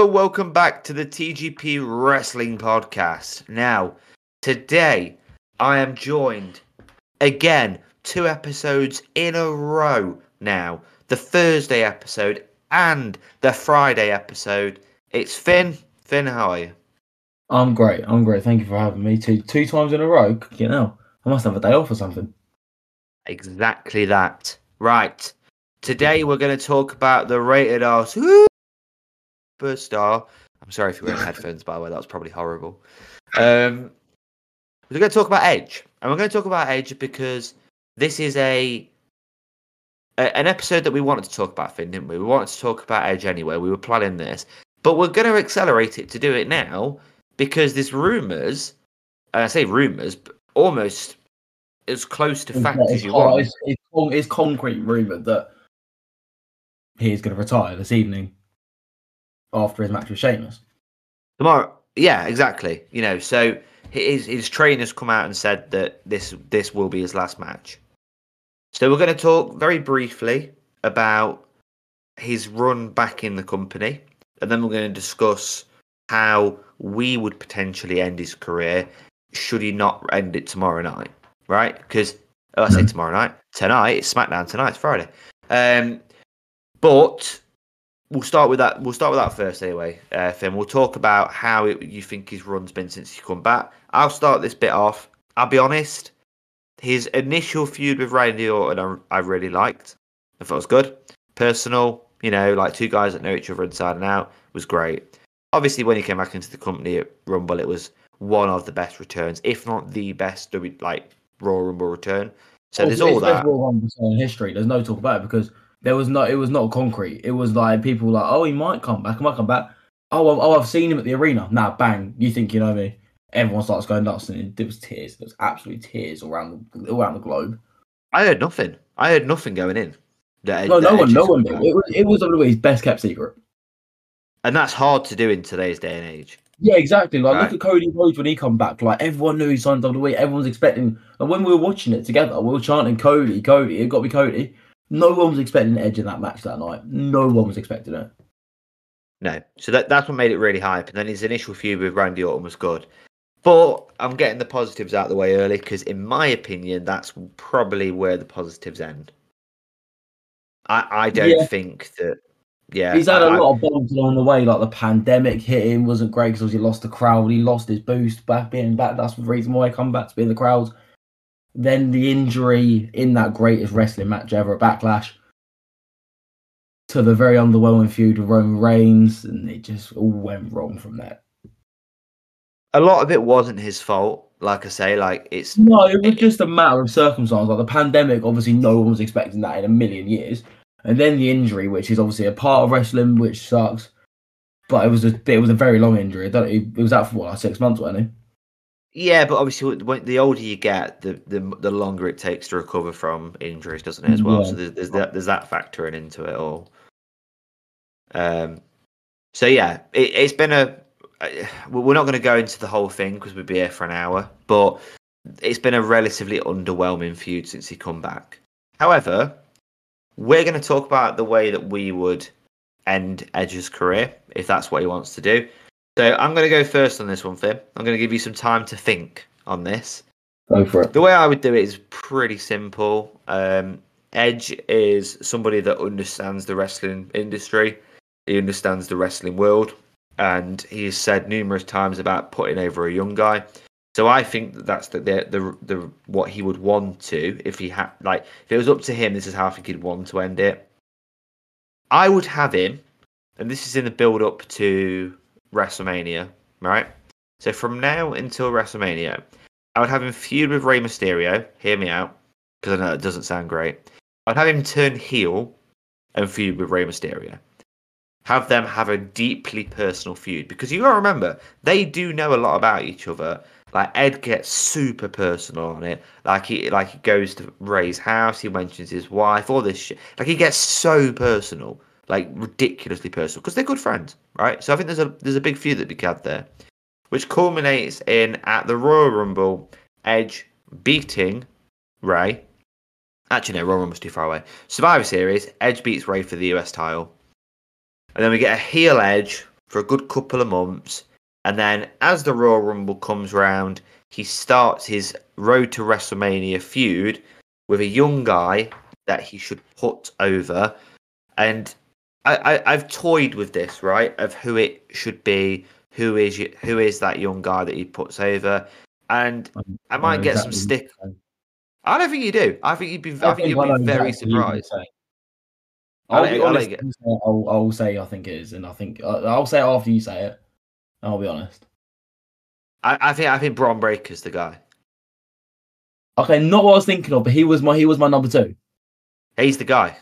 Hello welcome back to the TGP Wrestling Podcast. Now, today I am joined again, two episodes in a row now. The Thursday episode and the Friday episode. It's Finn. Finn, how are you? I'm great. I'm great. Thank you for having me two two times in a row. You know, I must have a day off or something. Exactly that. Right. Today we're going to talk about the rated R superstar. I'm sorry if you're wearing headphones, by the way. That was probably horrible. Um, we're going to talk about Edge, and we're going to talk about Edge because this is a, a an episode that we wanted to talk about, Finn, didn't we? We wanted to talk about Edge anyway. We were planning this, but we're going to accelerate it to do it now because there's rumors. And I say rumors, but almost as close to fact it's, as you hard- want. it's, it's, it's concrete rumor that he's going to retire this evening after his match with Sheamus. Tomorrow, yeah, exactly. You know, so his his trainers come out and said that this this will be his last match. So we're going to talk very briefly about his run back in the company, and then we're going to discuss how we would potentially end his career should he not end it tomorrow night, right? Because oh, I say Mhm. tomorrow night, tonight it's SmackDown tonight, it's Friday. Um, but we'll start with that. We'll start with that first, anyway. Uh, Finn, we'll talk about how it, you think his run's been since he come back. I'll start this bit off. I'll be honest. His initial feud with Randy Orton, I, I really liked. I thought it was good, personal. You know, like two guys that know each other inside and out was great. Obviously, when he came back into the company at Rumble, it was one of the best returns, if not the best, like Royal Rumble return. So there's all that. Royal Rumble in history. There's no talk about it because there was no. It was not concrete. It was like people were like, oh, he might come back. He might come back. Oh, I've, oh, I've seen him at the arena. Now, bang! You think you know me? Everyone starts going nuts, and it, there was tears. There was absolutely tears all around the around the globe. I heard nothing. I heard nothing going in. that- No, that no one, no one knew. It was it was WWE's best kept secret. and that's hard to do in today's day and age. Yeah, exactly. Like Right. look at Cody Rhodes when he come back. Like everyone knew he signed WWE. Everyone's expecting. And when we were watching it together, we were chanting Cody, Cody. It got to be Cody. No one was expecting an Edge in that match that night. No one was expecting it. No, so that that's what made it really hype. And then his initial feud with Randy Orton was good, but I'm getting the positives out of the way early because, in my opinion, that's probably where the positives end. I I don't Yeah. think that. Yeah, He's had a a lot of bumps along the way. Like the pandemic hit him wasn't great because he lost the crowd. He lost his boost back being back. That's the reason why he come back to be in the crowds. Then the injury in that greatest wrestling match ever at Backlash. To the very underwhelming feud with Roman Reigns, and it just all went wrong from there. a lot of it wasn't his fault. Like I say, like it's No, it was just a matter of circumstance. Like the pandemic, obviously, no one was expecting that in a million years. And then the injury, which is obviously a part of wrestling, which sucks. But it was a it was a very long injury. It, it was out for what, like six months, wasn't it? Yeah, but obviously, when, the older you get, the, the the longer it takes to recover from injuries, doesn't it? As well, Yeah. so there's, there's that there's that factoring into it all. Um, so yeah, it, it's been a. uh, We're not going to go into the whole thing because we'd be here for an hour, but it's been a relatively underwhelming feud since he come back. However, we're going to talk about the way that we would end Edge's career if that's what he wants to do. So I'm going to go first on this one, Finn. I'm going to give you some time to think on this. Go for it. The way I would do it is pretty simple. Um, Edge is somebody that understands the wrestling industry. He understands the wrestling world, and he has said numerous times about putting over a young guy. So I think that that's the the the, the what he would want to if he had like if it was up to him. This is how I think he'd want to end it. I would have him, and this is in the build up to WrestleMania, right? So from now until WrestleMania, I would have him feud with Rey Mysterio. Hear me out, because I know it doesn't sound great. I'd have him turn heel and feud with Rey Mysterio. Have them have a deeply personal feud because you gotta remember they do know a lot about each other. Like Ed gets super personal on it. Like he like he goes to Rey's house. He mentions his wife. All this shit. Like he gets so personal, like ridiculously personal, because they're good friends, right? So I think there's a there's a big feud that be had there, which culminates in at the Royal Rumble, Edge beating Rey. Actually, no, Royal Rumble's too far away. Survivor Series, Edge beats Rey for the US title. And then we get a heel Edge for a good couple of months, and then as the Royal Rumble comes round, he starts his road to WrestleMania feud with a young guy that he should put over. And I, I, I've toyed with this, right? Of who it should be, who is who is that young guy that he puts over, and I might get some stick. what you're saying. I don't think you do. I think you'd be. I, think I you'd be very exactly surprised. I I'll be honest. like it. say- I'll, I'll say I think it is, and I think I'll, I'll say it after you say it. I'll be honest. I, I think I think Bron Breakker's the guy. Okay, not what I was thinking of, but he was my he was my number two. He's the guy.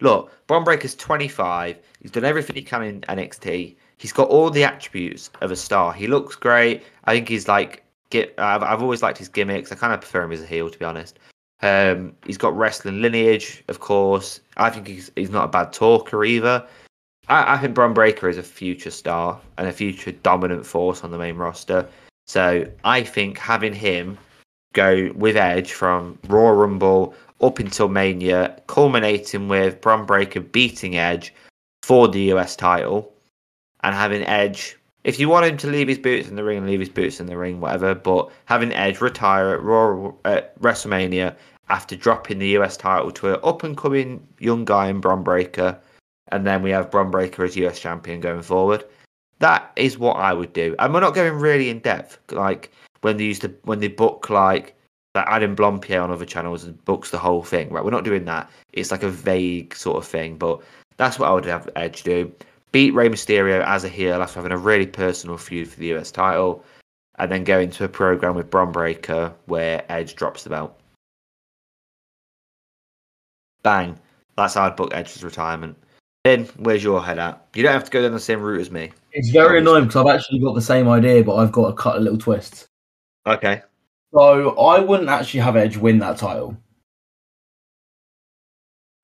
Look, Bron Breakker's 25. He's done everything he can in NXT. He's got all the attributes of a star. He looks great. I think he's like. Get, I've, I've always liked his gimmicks. I kind of prefer him as a heel, to be honest. Um, he's got wrestling lineage, of course. I think he's he's not a bad talker either. I, I think Bron Breakker is a future star and a future dominant force on the main roster. So I think having him go with Edge from Raw Rumble up until Mania, culminating with Bron Breakker beating Edge for the US title, and having Edge. If you want him to leave his boots in the ring, leave his boots in the ring, whatever. But having Edge retire at Raw at WrestleMania after dropping the US title to an up and coming young guy in Bron Breakker, and then we have Bron Breakker as US champion going forward. That is what I would do. And we're not going really in depth, like when they used to when they book like that Adam Blampied on other channels and books the whole thing. Right, we're not doing that. It's like a vague sort of thing, but that's what I would have Edge do. Beat Rey Mysterio as a heel after having a really personal feud for the US title, and then go into a program with Bron Breakker where Edge drops the belt. Bang. That's how I'd book Edge's retirement. Then where's your head at? You don't have to go down the same route as me. It's very Obviously. annoying because I've actually got the same idea, but I've got to cut a little twist. Okay. So I wouldn't actually have Edge win that title.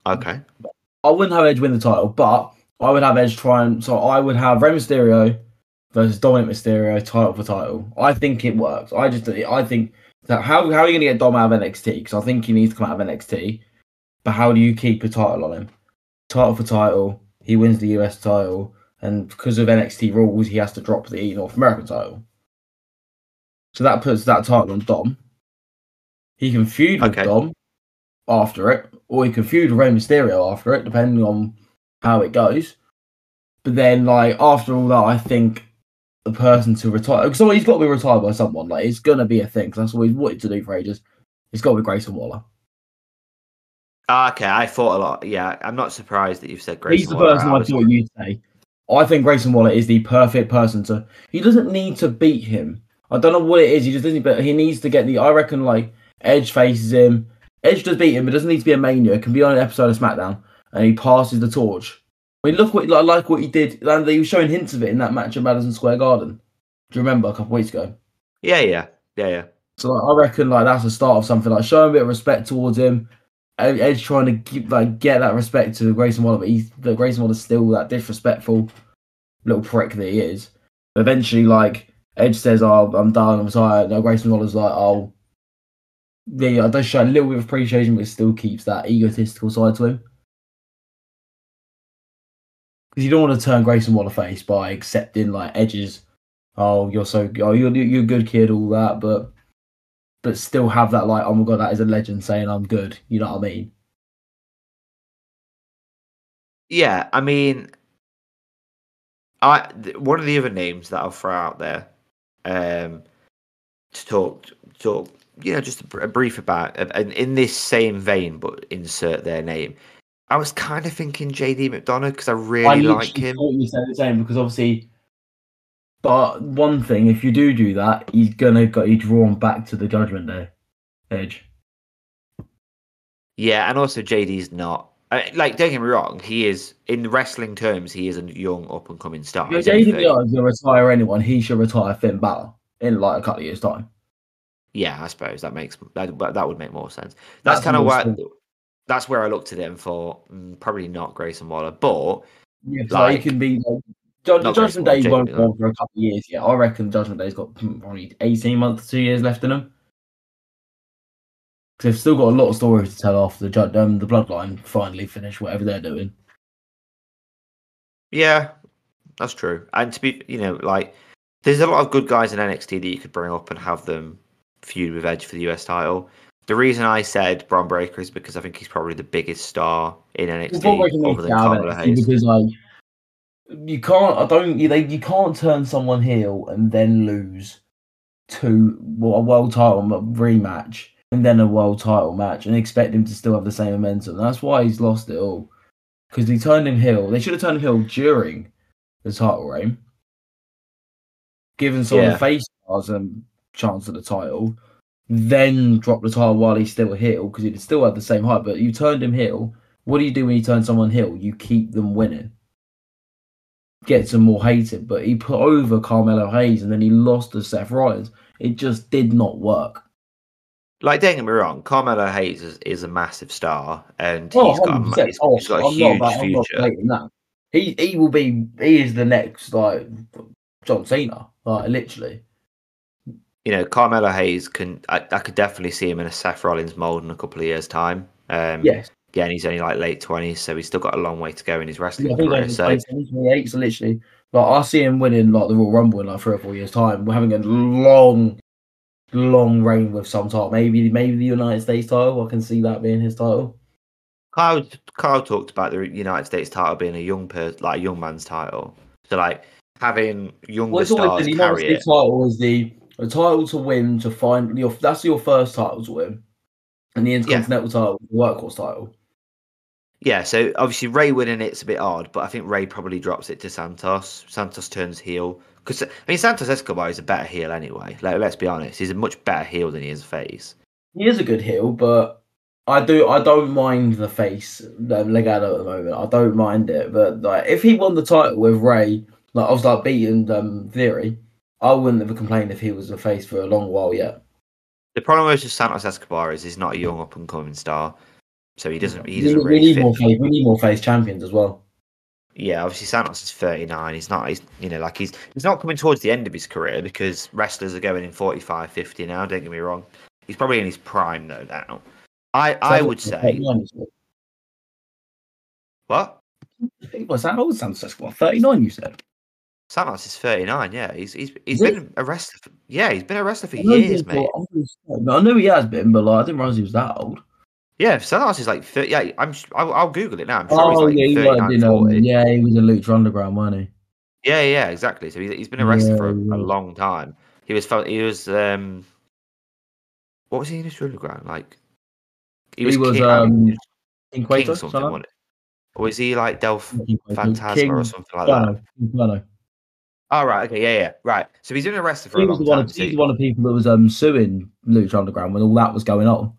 Okay. I wouldn't have Edge win the title, but I would have Edge try and so I would have Rey Mysterio versus Dominic Mysterio title for title. I think it works. I just I think that how how are you going to get Dom out of NXT? Because I think he needs to come out of NXT. But how do you keep a title on him? Title for title. He wins the US title, and because of NXT rules, he has to drop the North American title. So that puts that title on Dom. He can feud with Dom after it, or he can feud with Rey Mysterio after it, depending on how it goes. But then, like after all that, I think the person to retire because he's got to be retired by someone. Like it's gonna be a thing. Cause that's what he's wanted to do for ages. It's got to be Grayson Waller. Ah, Okay, I thought a lot. Yeah, I'm not surprised that you've said Grayson he's the Waller. person I I thought you'd say. I think Grayson Waller is the perfect person to. He doesn't need to beat him. I don't know what it is. He just doesn't. But he needs to get the. I reckon like Edge faces him. Edge does beat him. But it doesn't need to be a mania. It can be on an episode of SmackDown, and he passes the torch. I mean, look what like, like what he did. And he was showing hints of it in that match at Madison Square Garden. Do you remember a couple of weeks ago? Yeah, yeah, yeah, yeah. So like, I reckon like that's the start of something. Like showing a bit of respect towards him. Edge trying to keep, like get that respect to Grayson Waller, but he's the Grayson Waller's still that disrespectful little prick that he is. Eventually, like Edge says, "Oh, I'm done. I'm retired." Now Grayson Waller's like, "Oh, yeah, it does show a little bit of appreciation, but still keeps that egotistical side to him." Because you don't want to turn Grayson Waller face by accepting like Edge's, "Oh, you're so, oh, you're you're a good kid," all that, but but still have that like, oh my god, that is a legend saying I'm good. You know what I mean? Yeah, I mean, I one of the other names that I'll throw out there, um, to talk talk, you know, just a, brief about, uh, and in this same vein, but insert their name. I was kind of thinking JD McDonagh because I I really literally like him. thought you said the same because obviously. But one thing, if you do do that, he's gonna get you drawn back to the Judgment Day edge. Yeah, and also JD's not. I, like, don't get me wrong, he is in wrestling terms, he is a young up and coming star. If He's only JD 30. McDonagh's gonna retire anyone, he should retire Finn Balor in like a couple of years' time. Yeah, I suppose that makes that that would make more sense. That's, That's kind of why. sense. That's where I looked at him for mm, probably not Grayson Waller, but Yeah, so Like- he can be. Like, Ju- Judgment Day won't go for a couple of years yet. I reckon Judgment Day's got hmm, probably eighteen months, two years left in them. Because they've still got a lot of stories to tell after the um, the Bloodline finally finish whatever they're doing. yeah, That's true. And to be, you know, like there's a lot of good guys in NXT that you could bring up and have them feud with Edge for the US title. The reason I said Bron Breakker is because I think he's probably the biggest star in NXT than Carmelo Hayes. Because like you can't, I don't, you, they, you can't turn someone heel and then lose to a world title rematch and then a world title match and expect him to still have the same momentum. That's why he's lost it all. Because they turned him heel. They should have turned him heel during the title reign, given some yeah. of the face stars a chance at the title, then drop the title while he's still heel because he'd still had the same height. But you turned him heel. What do you do when you turn someone heel? You keep them winning. Gets them more hated. But he put over Carmelo Hayes and then he lost to Seth Rollins. It just did not work. Like, don't get me wrong, Carmelo Hayes is, is a massive star, and oh, he's, got a, he's, oh, he's got a huge about, future. He he will be. He is the next like John Cena, like literally. You know, Carmelo Hayes can. I, I could definitely see him in a Seth Rollins mold in a couple of years' time. Um, yes. Again, he's only like late twenties, so he's still got a long way to go in his wrestling yeah, career. So, 28, so literally, like I see him winning like the Royal Rumble in like three or four years' time. We're having a long long reign with some title. Maybe maybe the United States title. I can see that being his title. Kyle Kyle talked about the United States title being a young per like a young man's title. So like having younger well, stars the United States it. title is the, the title to win to find your that's your first title to win, and the Intercontinental yeah. title, the Workhorse title. Yeah, so obviously Rey winning it's a bit odd, but I think Rey probably drops it to Santos. Santos turns heel. Because I mean, Santos Escobar is a better heel anyway. Like, let's be honest, he's a much better heel than he is a face. He is a good heel, but I do I don't mind the face um, Legado at the moment. I don't mind it, but like if he won the title with Rey, like I was like beating um, Theory, I wouldn't have complained if he was a face for a long while yet. The problem with Santos Escobar is he's not a young up and coming star, so he doesn't. He doesn't we, really. We need more face. We need more face champions as well yeah, obviously Santos is 39. He's not, he's, you know, like he's he's not coming towards the end of his career because wrestlers are going in 45, 50 now. Don't get me wrong. He's probably in his prime though now. I so I would say. What? Was that old Santos? What 39? You said. Santos is 39. Yeah, he's he's he's been a wrestler. For, yeah, he's been a wrestler for years, mate. I know he has been, but like, I didn't realize he was that old. Yeah, Santos is like 30, yeah. I'm. I'll, I'll, Google it now. I'm sure oh like yeah, he was, you know, yeah, he was a Lucha Underground, wasn't he? Yeah, yeah, exactly. So he's, he's been a wrestler yeah, for a, a, long time. He was he was um, what was he in Lucha Underground? Like he was, he was king, um, King, king something, wasn't it? Or was he like del Fantasma king, or something like that? No, Oh right, okay, yeah, yeah, right. So he's been a wrestler for he a long time. Of, he's one of the people that was um suing Lucha Underground when all that was going on.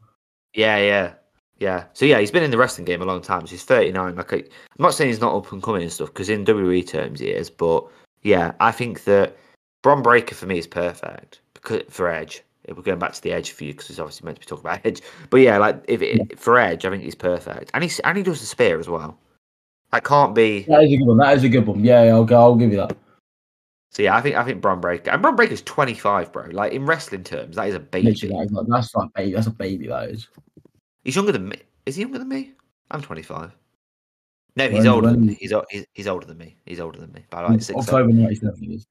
Yeah, yeah. Yeah. So yeah, he's been in the wrestling game a long time. So he's 39. Like I, am not saying he's not up and coming and stuff because in WWE terms he is, but yeah, I think that Bron Breakker for me is perfect because for Edge. If we're going back to the Edge for you because it's obviously meant to be talking about Edge, but yeah, like if it, yeah. for Edge, I think he's perfect, and he's and he does the spear as well. That can't be. That is a good one. That is a good one. Yeah, I'll go. I'll give you that. So yeah, I think I think Bron Breakker and Bron Breakker's 25, bro. Like in wrestling terms, that is a baby. That's like baby. That's a baby. That is. He's younger than me. Is he younger than me? I'm 25. No, he's when, older when, than me. He's, he's, he's older than me. He's older than me by like six. October 97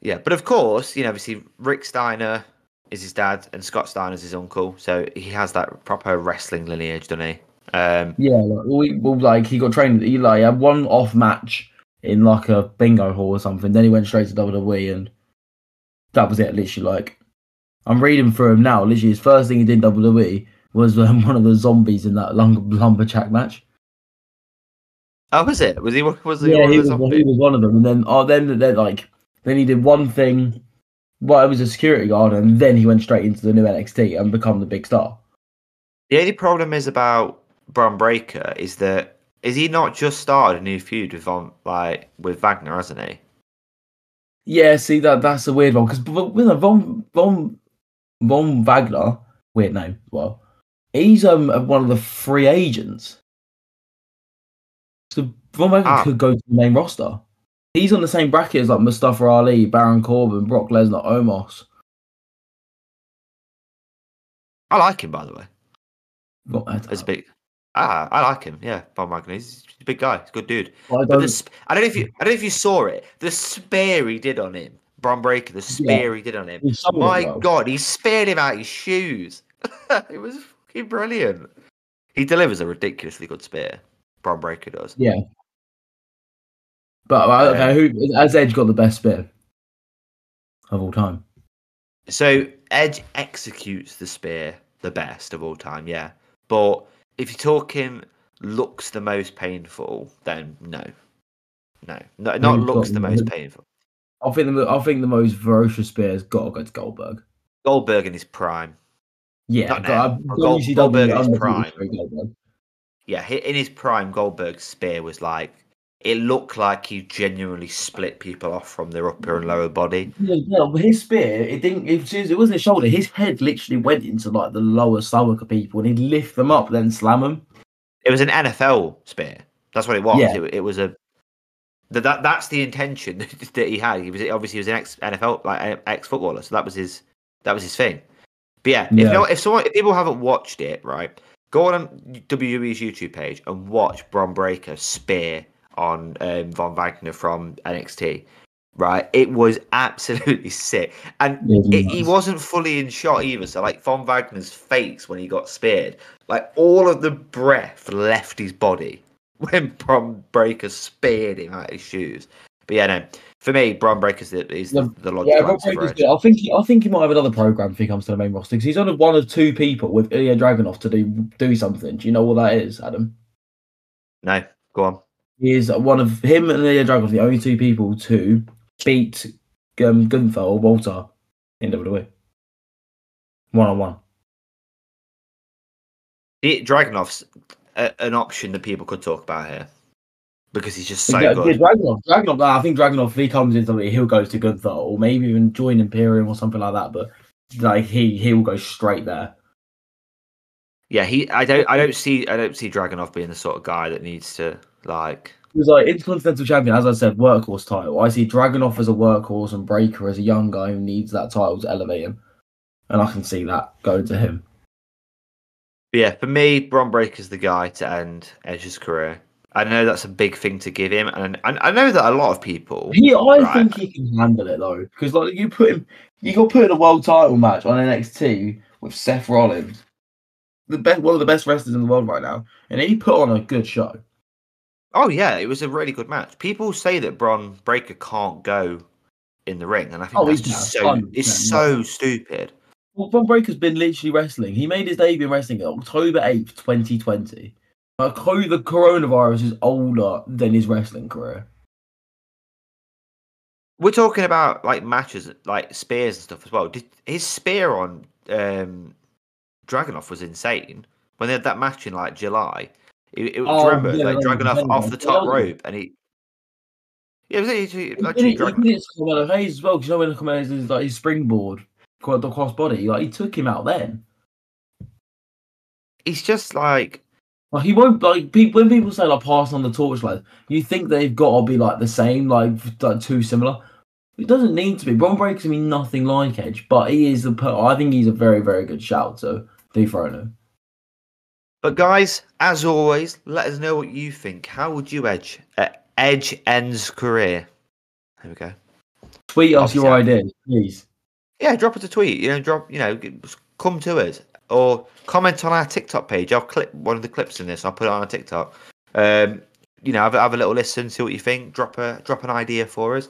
Yeah, but of course, you know, obviously Rick Steiner is his dad and Scott Steiner is his uncle, so he has that proper wrestling lineage, doesn't he? Um, yeah, like, we, well, like he got trained. He like had one off match in like a bingo hall or something. Then he went straight to WWE, and that was it. Literally, like I'm reading through him now. Literally, his first thing he did in WWE was um, one of the zombies in that lum- lumberjack match. Oh, was it? Was he? Was he? Yeah, one he, was, he was one of them. And then, oh, then, then, like, then he did one thing. Well, it was a security guard, and then he went straight into the new NXT and become the big star. The only problem is about Bron Breakker is that is he not just started a new feud with Von, like with Wagner, hasn't he? Yeah, see that that's a weird one because Von Von Von Wagner, weird name well he's um one of the free agents. So Von Wagner ah. could go to the main roster. He's on the same bracket as like Mustafa Ali, Baron Corbin, Brock Lesnar, Omos. I like him by the way. As a big, Ah, I like him. Yeah, Von Wagner. He's a big guy. He's a good dude. I don't, the, I don't know if you I don't know if you saw it. The spear he did on him, Bron Breakker. The spear he did on him. My well. God, he speared him out his shoes. it was fucking brilliant. He delivers a ridiculously good spear. Bron Breakker does. Yeah. But uh, Yeah. who has Edge got the best spear of all time? So Edge executes the spear the best of all time, yeah. But if you're talking looks the most painful, then no, no, no not looks the most- painful. I think the I think the most ferocious spear has got to go to Goldberg. Goldberg in his prime. Yeah, Not but now, I- but Gold- Goldberg in his prime. Goldberg. Yeah, in his prime, Goldberg's spear was like it looked like he genuinely split people off from their upper and lower body. Yeah, yeah, his spear, it didn't. It, it wasn't his shoulder. His head literally went into like the lower stomach of people, and he'd lift them up, then slam them. It was an NFL spear. That's what it was. Yeah. It, it was a that, that that's the intention that he had. He was obviously he was an ex NFL like ex footballer, so that was his that was his thing. But yeah, if Yeah. no, if someone if people haven't watched it, right, go on WWE's YouTube page and watch Bron Breakker spear on um, Von Wagner from NXT. Right, it was absolutely sick, and Yeah, it he wasn't fully in shot either. So like Von Wagner's face when he got speared, like all of the breath left his body when Bron Breakker speared him out of his shoes. But yeah, no, for me, Bron Breakker's the, is the, Yeah, the Yeah, logical Rob answer for Breaker's good. I think he, I think he might have another program if he comes to the main roster because he's only one of two people with Ilya Dragunov to do do something. Do you know what that is, Adam? No, go on. He is one of him and Ilya Dragunov, the only two people to beat um, Gunther or Walter in WWE. One on one. Dragunov's a, an option that people could talk about here because he's just so yeah, good. yeah, Dragunov, Dragunov, I think Dragunov, if he comes into WWE, he'll go to Gunther or maybe even join Imperium or something like that. But like he he will go straight there. Yeah, he. I don't. I don't see. I don't see Dragunov being the sort of guy that needs to like. He was like Intercontinental Champion, as I said, workhorse title. I see Dragunov as a workhorse and Breakker as a young guy who needs that title to elevate him. And I can see that going to him. But yeah, for me, Bron Breakker's the guy to end Edge's career. I know that's a big thing to give him, and I, I know that a lot of people. He, I Right. think he can handle it though, because like you put him, you got put in a world title match on NXT with Seth Rollins, the best, one of the best wrestlers in the world right now, and he put on a good show. Oh yeah, it was a really good match. People say that Bron Breakker can't go in the ring, and I think Oh, that's just so it's so stupid. Well, Von Breaker's been literally wrestling. He made his debut in wrestling on October eighth, twenty twenty. Like, co- the coronavirus is older than his wrestling career. We're talking about like matches, like spears and stuff as well. Did his spear on um, Dragunov was insane when they had that match in like July. It, it, Oh, remember yeah, like was off the top rope and he. Yeah, was it, like, did it, Dragunov- it to Carmelo Hayes as well, because you know when Carmelo Hayes is like his springboard, the cross body, like he took him out then. he's just like Like he won't like people when people say like pass on the torch, like you think they've got to be like the same, like, like too similar. It doesn't need to be. Bron Breakker's gonna be nothing like Edge, but he is the. per- I think he's a very very good shout to dethrone him. But guys, as always, let us know what you think. How would you edge uh, Edge ends career? There we go. Tweet us your ideas, please. Yeah, drop us a tweet. You know, drop. You know, come to us or comment on our TikTok page. I'll clip one of the clips in this. I'll put it on our TikTok. Um, you know, have, a- have a little listen, see what you think. Drop a drop an idea for us.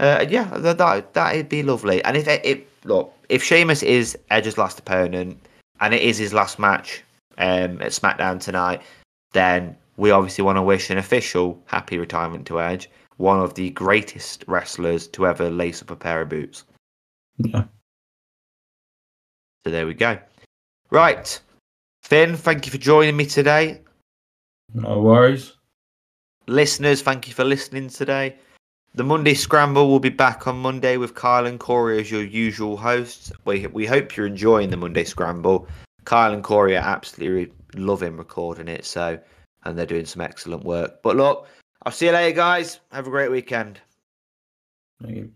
Uh, and yeah, that that that'd be lovely. And if it, it look, if Sheamus is Edge's last opponent and it is his last match um, at SmackDown tonight, then we obviously want to wish an official happy retirement to Edge, one of the greatest wrestlers to ever lace up a pair of boots. Yeah. So there we go. Right. Finn, thank you for joining me today. No worries. Listeners, thank you for listening today. The Monday Scramble will be back on Monday with Kyle and Corey as your usual hosts. We, we hope you're enjoying the Monday Scramble. Kyle and Corey are absolutely loving recording it, so and they're doing some excellent work. But look, I'll see you later, guys. Have a great weekend. Thank you.